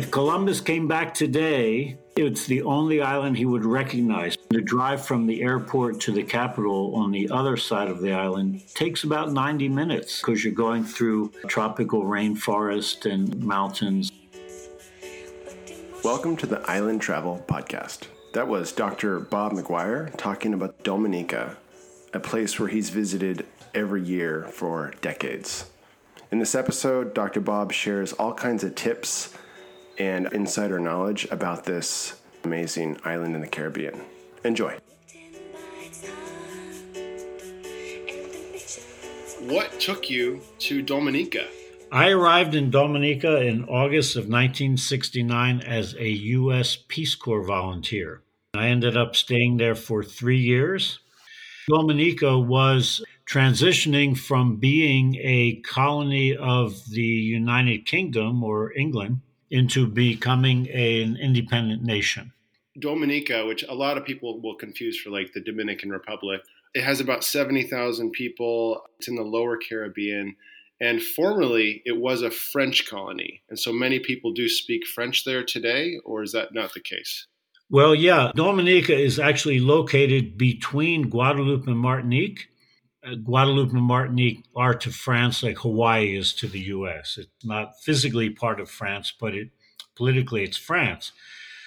If Columbus came back today, it's the only island he would recognize. The drive from the airport to the capital on the other side of the island takes about 90 minutes because you're going through tropical rainforest and mountains. Welcome to the Island Travel Podcast. That was Dr. Bob Maguire talking about Dominica, a place where he's visited every year for decades. In this episode, Dr. Bob shares all kinds of tips and insider knowledge about this amazing island in the Caribbean. Enjoy. What took you to Dominica? I arrived in Dominica in August of 1969 as a U.S. Peace Corps volunteer. I ended up staying there for three years. Dominica was transitioning from being a colony of the United Kingdom or England into becoming a, an independent nation. Dominica, which a lot of people will confuse for like the Dominican Republic, it has about 70,000 people. It's in the lower Caribbean. And formerly, it was a French colony. And so many people do speak French there today, or is that not the case? Well, yeah, Dominica is actually located between Guadeloupe and Martinique. Uh, Guadeloupe and Martinique are to France like Hawaii is to the U.S. It's not physically part of France, but it politically it's France.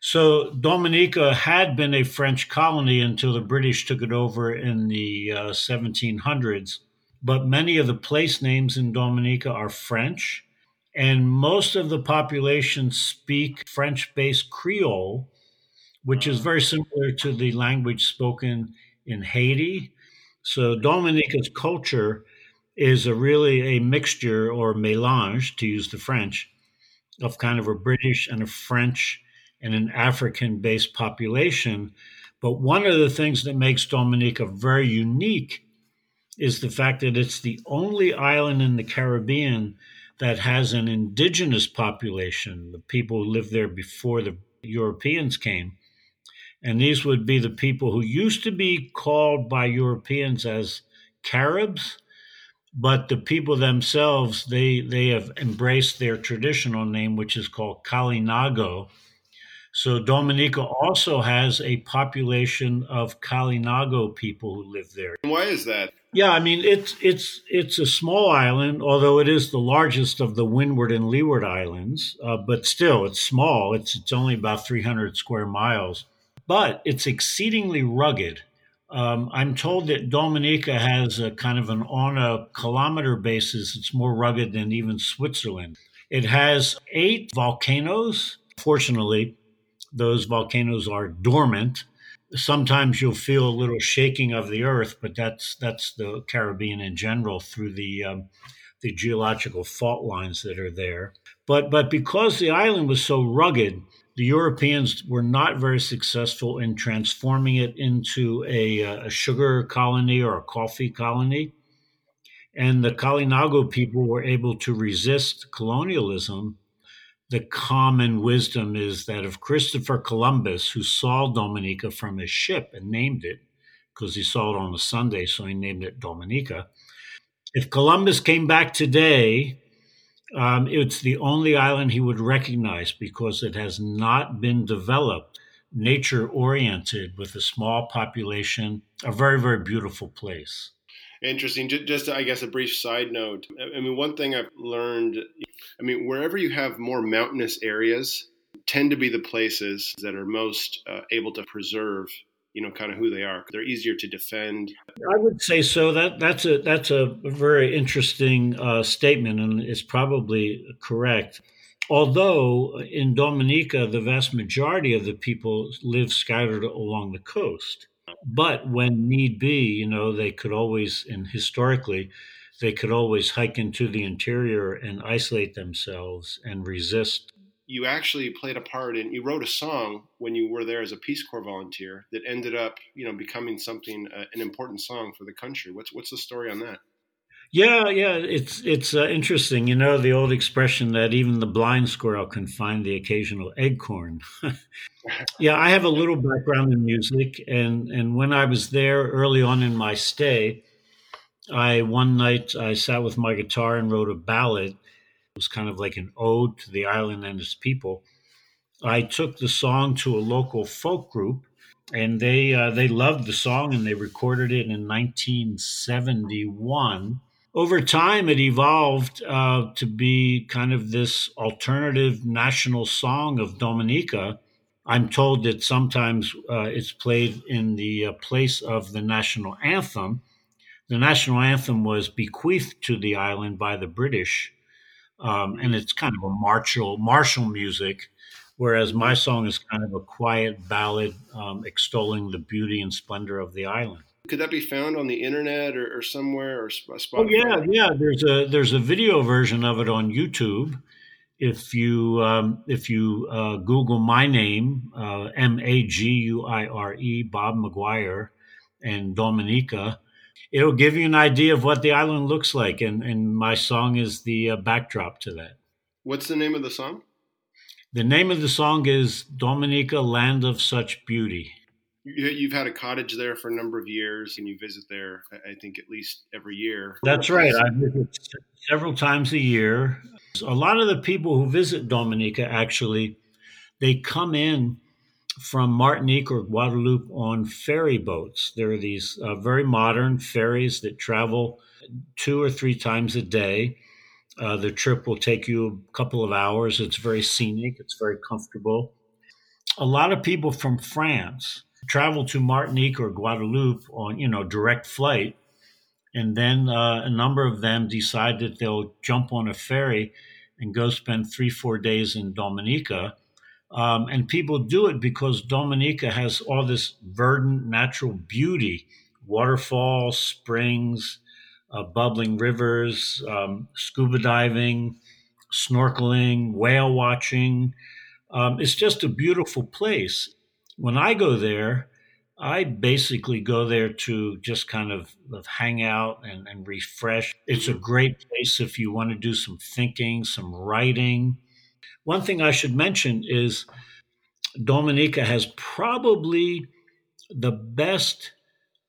So Dominica had been a French colony until the British took it over in the uh, 1700s. But many of the place names in Dominica are French, and most of the population speak French-based Creole, which is very similar to the language spoken in Haiti so Dominica's culture is a really a mixture or mélange, to use the French, of kind of a British and a French and an African based population. But one of the things that makes Dominica very unique is the fact that it's the only island in the Caribbean that has an indigenous population, the people who lived there before the Europeans came. And these would be the people who used to be called by Europeans as Caribs, but the people themselves, they, they have embraced their traditional name, which is called Kalinago. So Dominica also has a population of Kalinago people who live there. Why is that? Yeah, I mean it's it's it's a small island, although it is the largest of the Windward and Leeward Islands. Uh, but still, it's small. It's it's only about 300 square miles but it's exceedingly rugged. Um, I'm told that Dominica has a kind of an on a kilometer basis, it's more rugged than even Switzerland. It has eight volcanoes. Fortunately, those volcanoes are dormant. Sometimes you'll feel a little shaking of the earth, but that's that's the Caribbean in general through the um, the geological fault lines that are there. But but because the island was so rugged, the Europeans were not very successful in transforming it into a, uh, a, sugar colony or a coffee colony. And the Kalinago people were able to resist colonialism. The common wisdom is that of Christopher Columbus, who saw Dominica from his ship and named it, because he saw it on a Sunday, so he named it Dominica. If Columbus came back today, um, it's the only island he would recognize because it has not been developed, nature oriented, with a small population, a very, very beautiful place. Interesting. Just, I guess, a brief side note. I mean, one thing I've learned, I mean, wherever you have more mountainous areas, tend to be the places that are most uh, able to preserve you know kind of who they are. They're easier to defend. I would say so. That that's a that's a very interesting uh, statement and it's probably correct. Although in dominica the vast majority of the people live scattered along the coast. But when need be you know they could always and historically they could always hike into the interior and isolate themselves and resist you actually played a part in you wrote a song when you were there as a peace corps volunteer that ended up you know becoming something uh, an important song for the country. What's what's the story on that? Yeah yeah it's it's uh, interesting. You know the old expression that even the blind squirrel can find the occasional acorn. Yeah i have a little background in music and and when i was there early on in my stay i one night i sat with my guitar and wrote a ballad was kind of like an ode to the island and its people. I took the song to a local folk group, and they uh, they loved the song and they recorded it in 1971. Over time, it evolved uh, to be kind of this alternative national song of Dominica. I'm told that sometimes uh, it's played in the uh, place of the national anthem. The national anthem was bequeathed to the island by the British, um, and it's kind of a martial martial music whereas my song is kind of a quiet ballad um, extolling the beauty and splendor of the island. Could that be found on the internet or, or somewhere or Spotify? Oh yeah, yeah. There's a there's a video version of it on YouTube. If you um, if you uh, Google my name, uh, M A G U I R E, Bob Maguire, and Dominica, it'll give you an idea of what the island looks like, and and my song is the uh, backdrop to that. What's the name of the song? The name of the song is Dominica, Land of Such Beauty. You've had a cottage there for a number of years, and you visit there, I think, at least every year. That's right. I visit several times a year. A lot of the people who visit Dominica actually, they come in from Martinique or Guadeloupe on ferry boats. There are these uh, very modern ferries that travel two or three times a day uh, the trip will take you a couple of hours. It's very scenic, it's very comfortable. A lot of people from France travel to Martinique or Guadeloupe on, you know, direct flight. And then uh, a number of them decide that they'll jump on a ferry and go spend three, four days in Dominica. Um, and people do it because Dominica has all this verdant natural beauty waterfalls, springs, uh, bubbling rivers, um, scuba diving, snorkeling, whale watching. Um, it's just a beautiful place. When I go there, I basically go there to just kind of, of hang out and, and refresh. It's a great place if you want to do some thinking, some writing. One thing I should mention is Dominica has probably the best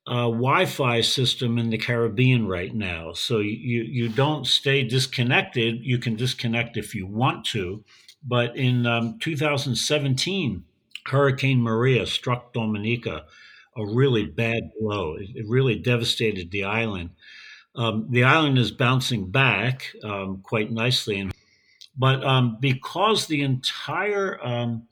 uh, Wi-Fi system in the Caribbean right now. So you you don't stay disconnected. You can disconnect if you want to, but in um, 2017, Hurricane Maria struck Dominica, a really bad blow. It, it really devastated the island. Um, the island is bouncing back um, quite nicely, and, but um, because the entire um,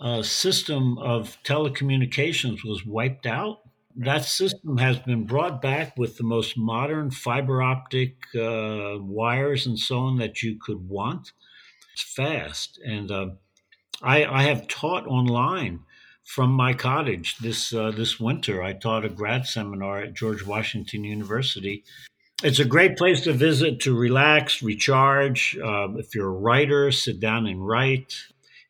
uh, system of telecommunications was wiped out that system has been brought back with the most modern fiber optic uh, wires and so on that you could want. It's fast, and uh, I, I, have taught online from my cottage this uh, this winter. I taught a grad seminar at George Washington University. It's a great place to visit to relax, recharge. Um, if you're a writer, sit down and write.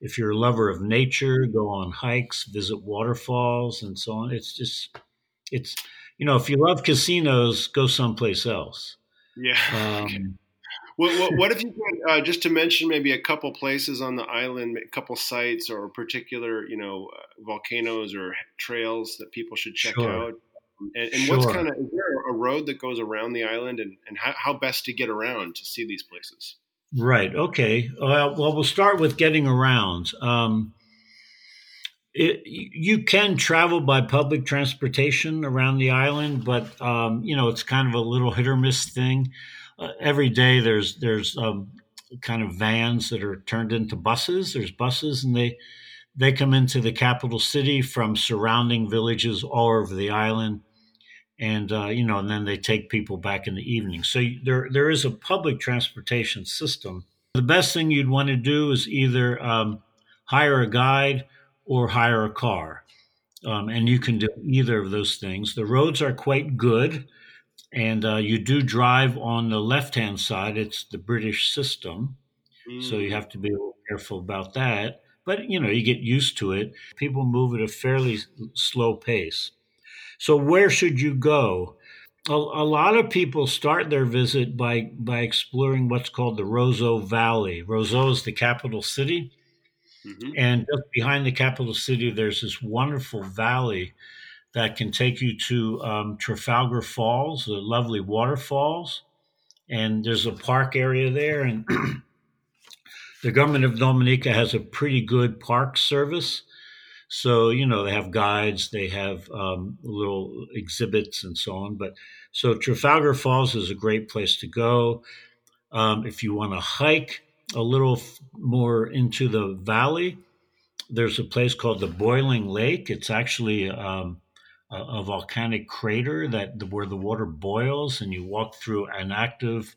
If you're a lover of nature, go on hikes, visit waterfalls, and so on. It's just it's you know if you love casinos, go someplace else. Yeah. Um, well, what, what, if you could uh, just to mention maybe a couple places on the island, a couple sites or particular you know uh, volcanoes or trails that people should check sure. out? And, and sure. what's kind of is there a road that goes around the island, and, and how, how best to get around to see these places? Right. Okay. well, we'll start with getting around. Um, it, you can travel by public transportation around the island, but um, you know it's kind of a little hit or miss thing. Uh, every day there's there's um, kind of vans that are turned into buses. There's buses, and they they come into the capital city from surrounding villages all over the island, and uh, you know, and then they take people back in the evening. So there there is a public transportation system. The best thing you'd want to do is either um, hire a guide or hire a car. Um, and you can do either of those things. The roads are quite good, and uh, you do drive on the left hand side. It's the British system, mm. so you mm. have to be a little careful about that. But you know, you get used to it. People move at a fairly slow pace. So, where should you go? A, a lot of people start their visit by by exploring what's called the Roseau Valley. Roseau is the capital city Mm-hmm. And just behind the capital city, there's this wonderful valley that can take you to um, Trafalgar Falls, the lovely waterfalls. And there's a park area there. And The government of Dominica has a pretty good park service. So, you know, they have guides, they have um, little exhibits and so on. But so Trafalgar Falls is a great place to go. Um, if you want to hike a little more into the valley, there's a place called the Boiling Lake. It's actually um, a, a, volcanic crater that where the water boils, and you walk through an active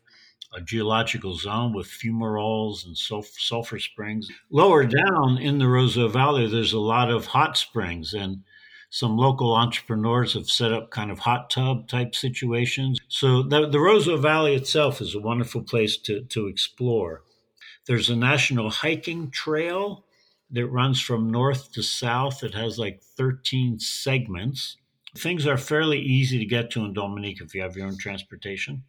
a geological zone with fumaroles and sulfur, sulfur springs. Lower down in the Roseau Valley, there's a lot of hot springs, and some local entrepreneurs have set up kind of hot tub type situations. So the, the Roseau Valley itself is a wonderful place to, to explore. There's a national hiking trail that runs from north to south. It has like 13 segments. Things are fairly easy to get to in Dominique if you have your own transportation.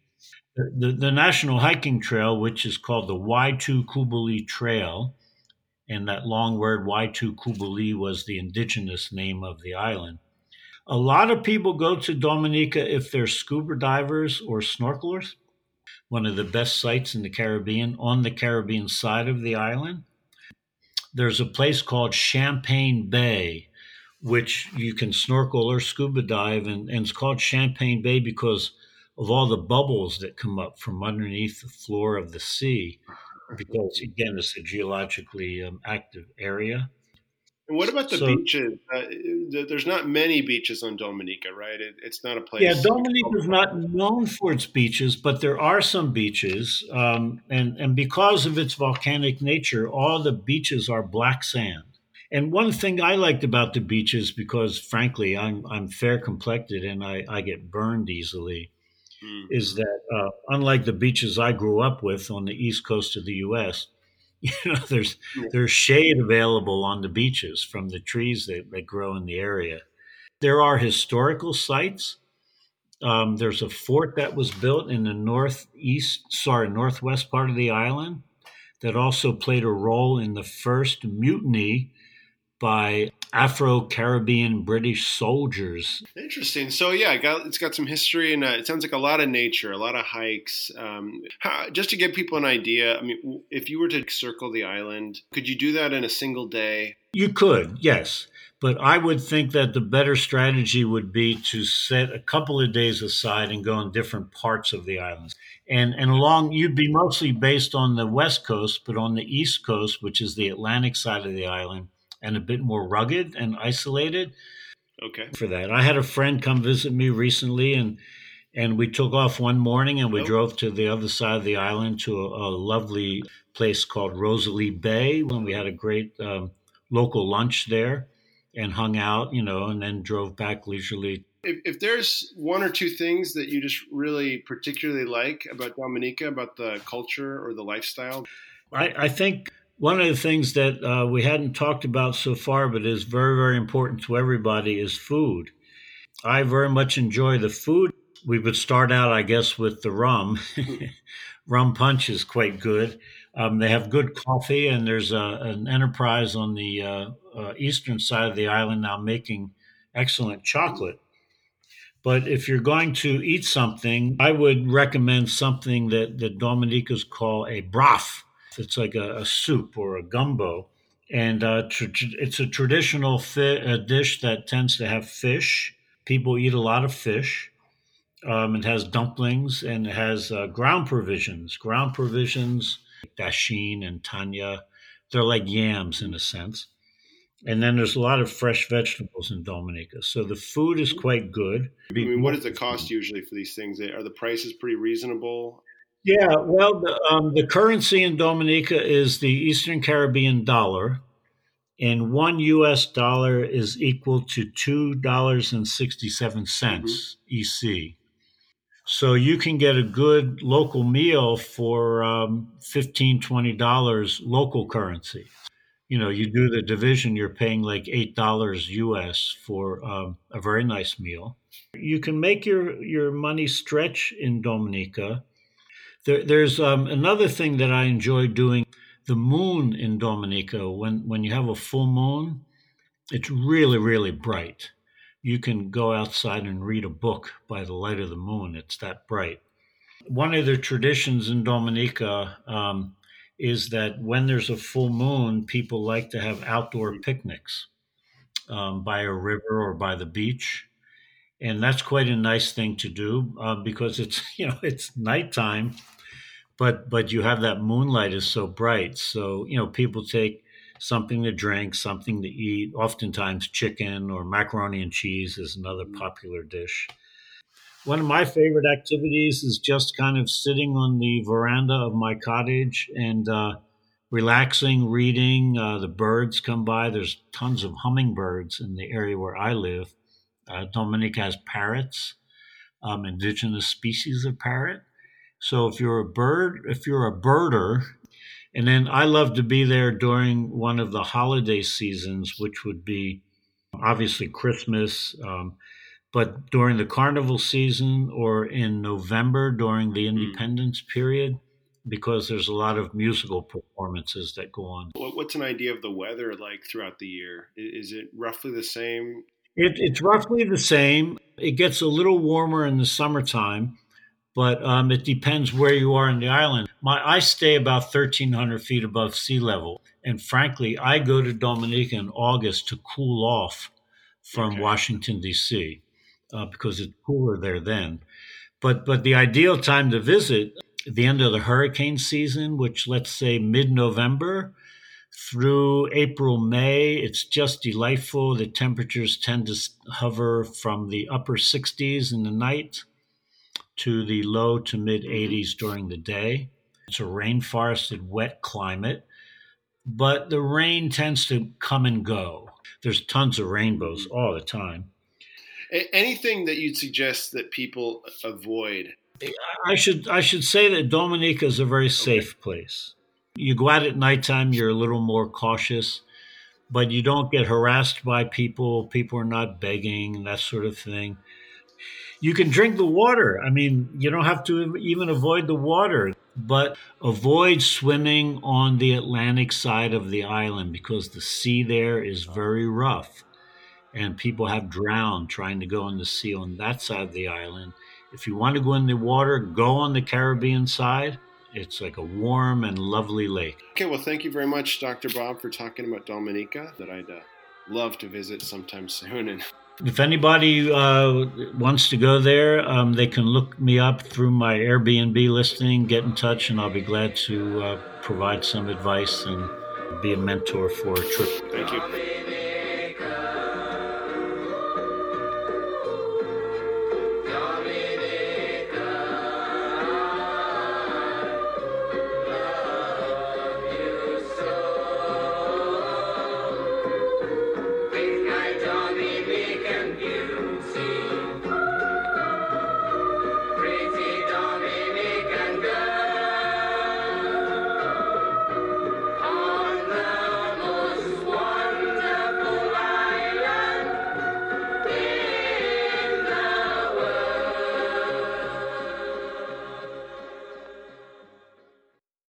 The, the, National Hiking Trail, which is called the Waitukubuli Trail, and that long word Waitukubuli was the indigenous name of the island. A lot of people go to Dominica if they're scuba divers or snorkelers, one of the best sites in the Caribbean, on the Caribbean side of the island. There's a place called Champagne Bay, which you can snorkel or scuba dive, and, and it's called Champagne Bay because of all the bubbles that come up from underneath the floor of the sea, because again, it's a geologically um, active area. And what about the so, beaches? Uh, there's not many beaches on Dominica, right? It, it's not a place. Yeah, Dominica is not known for its beaches, but there are some beaches, um, and and because of its volcanic nature, all the beaches are black sand. And one thing I liked about the beaches, because frankly, I'm I'm fair complected and I, I get burned easily, mm. is that uh, unlike the beaches I grew up with on the east coast of the U.S., you know, there's yeah. there's shade available on the beaches from the trees that, that grow in the area. There are historical sites. Um, there's a fort that was built in the northeast, sorry, northwest part of the island that also played a role in the first mutiny by Afro Caribbean British soldiers. Interesting. So yeah, it got, it's got some history, and uh, it sounds like a lot of nature, a lot of hikes. Um, how, just to give people an idea, I mean, if you were to circle the island, could you do that in a single day? You could, yes. But I would think that the better strategy would be to set a couple of days aside and go in different parts of the islands. And and along you'd be mostly based on the west coast, but on the east coast, which is the Atlantic side of the island, and a bit more rugged and isolated. Okay. For that, I had a friend come visit me recently, and and we took off one morning and we drove to the other side of the island to a, a lovely place called Rosalie Bay, when we had a great um, local lunch there and hung out, you know, and then drove back leisurely. If, if, there's one or two things that you just really particularly like about Dominica, about the culture or the lifestyle, I, I think one of the things that uh, we hadn't talked about so far, but is very, very important to everybody, is food. I very much enjoy the food. We would start out, I guess, with the rum. rum punch is quite good. Um, they have good coffee, and there's a, an enterprise on the uh, uh, eastern side of the island now making excellent chocolate. But if you're going to eat something, I would recommend something that the Dominicans call a broth it's like a, a soup or a gumbo, and uh, tr- it's a traditional fi- a dish that tends to have fish. People eat a lot of fish. Um, it has dumplings and it has uh, ground provisions. Ground provisions, dasheen and tannia, they're like yams in a sense. And then there's a lot of fresh vegetables in Dominica. So the food is quite good. I mean, what is the cost usually for these things? Are the prices pretty reasonable? Yeah, well, the, um, the currency in Dominica is the Eastern Caribbean dollar, and one U.S. dollar is equal to two dollars and sixty-seven cents mm-hmm. EC. So you can get a good local meal for um, $15, $20 local currency. You know, you do the division, you're paying like $8 US for um, a very nice meal. You can make your, your money stretch in Dominica there, there's um, another thing that I enjoy doing. The moon in Dominica, when when you have a full moon, it's really really bright. You can go outside and read a book by the light of the moon. It's that bright. One of the traditions in Dominica um, is that when there's a full moon, people like to have outdoor picnics um, by a river or by the beach. And that's quite a nice thing to do uh, because it's you know it's nighttime, but but you have that moonlight is so bright. So you know people take something to drink, something to eat. Oftentimes, chicken or macaroni and cheese is another popular dish. One of my favorite activities is just kind of sitting on the veranda of my cottage and uh, relaxing, reading. Uh, the birds come by. There's tons of hummingbirds in the area where I live. Uh, Dominica has parrots, um, indigenous species of parrot. So if you're a bird, if you're a birder, and then I love to be there during one of the holiday seasons, which would be obviously Christmas. Um, but during the carnival season or in November during the mm. independence period, because there's a lot of musical performances that go on. What's an idea of the weather like throughout the year? Is it roughly the same? It, it's roughly the same. It gets a little warmer in the summertime, but um, it depends where you are in the island. My I stay about 1,300 feet above sea level, and frankly, I go to Dominica in August to cool off from okay. Washington D.C uh, because it's cooler there then. But but the ideal time to visit the end of the hurricane season, which let's say mid-November through April May, it's just delightful. The temperatures tend to hover from the upper 60s in the night to the low to mid 80s during the day. It's a rainforested, wet climate, but the rain tends to come and go. There's tons of rainbows all the time. Anything that you'd suggest that people avoid? I should I should say that Dominica is a very safe okay. place. You go out at nighttime, you're a little more cautious, but you don't get harassed by people. People are not begging that sort of thing. You can drink the water. I mean, you don't have to even avoid the water, but avoid swimming on the Atlantic side of the island because the sea there is very rough and people have drowned trying to go in the sea on that side of the island. If you want to go in the water, go on the Caribbean side. It's like a warm and lovely lake. Okay, well, thank you very much, Dr. Bob, for talking about Dominica. That I'd uh, love to visit sometime soon. And if anybody uh, wants to go there, um, they can look me up through my Airbnb listing, get in touch, and I'll be glad to uh, provide some advice and be a mentor for a trip. Thank you.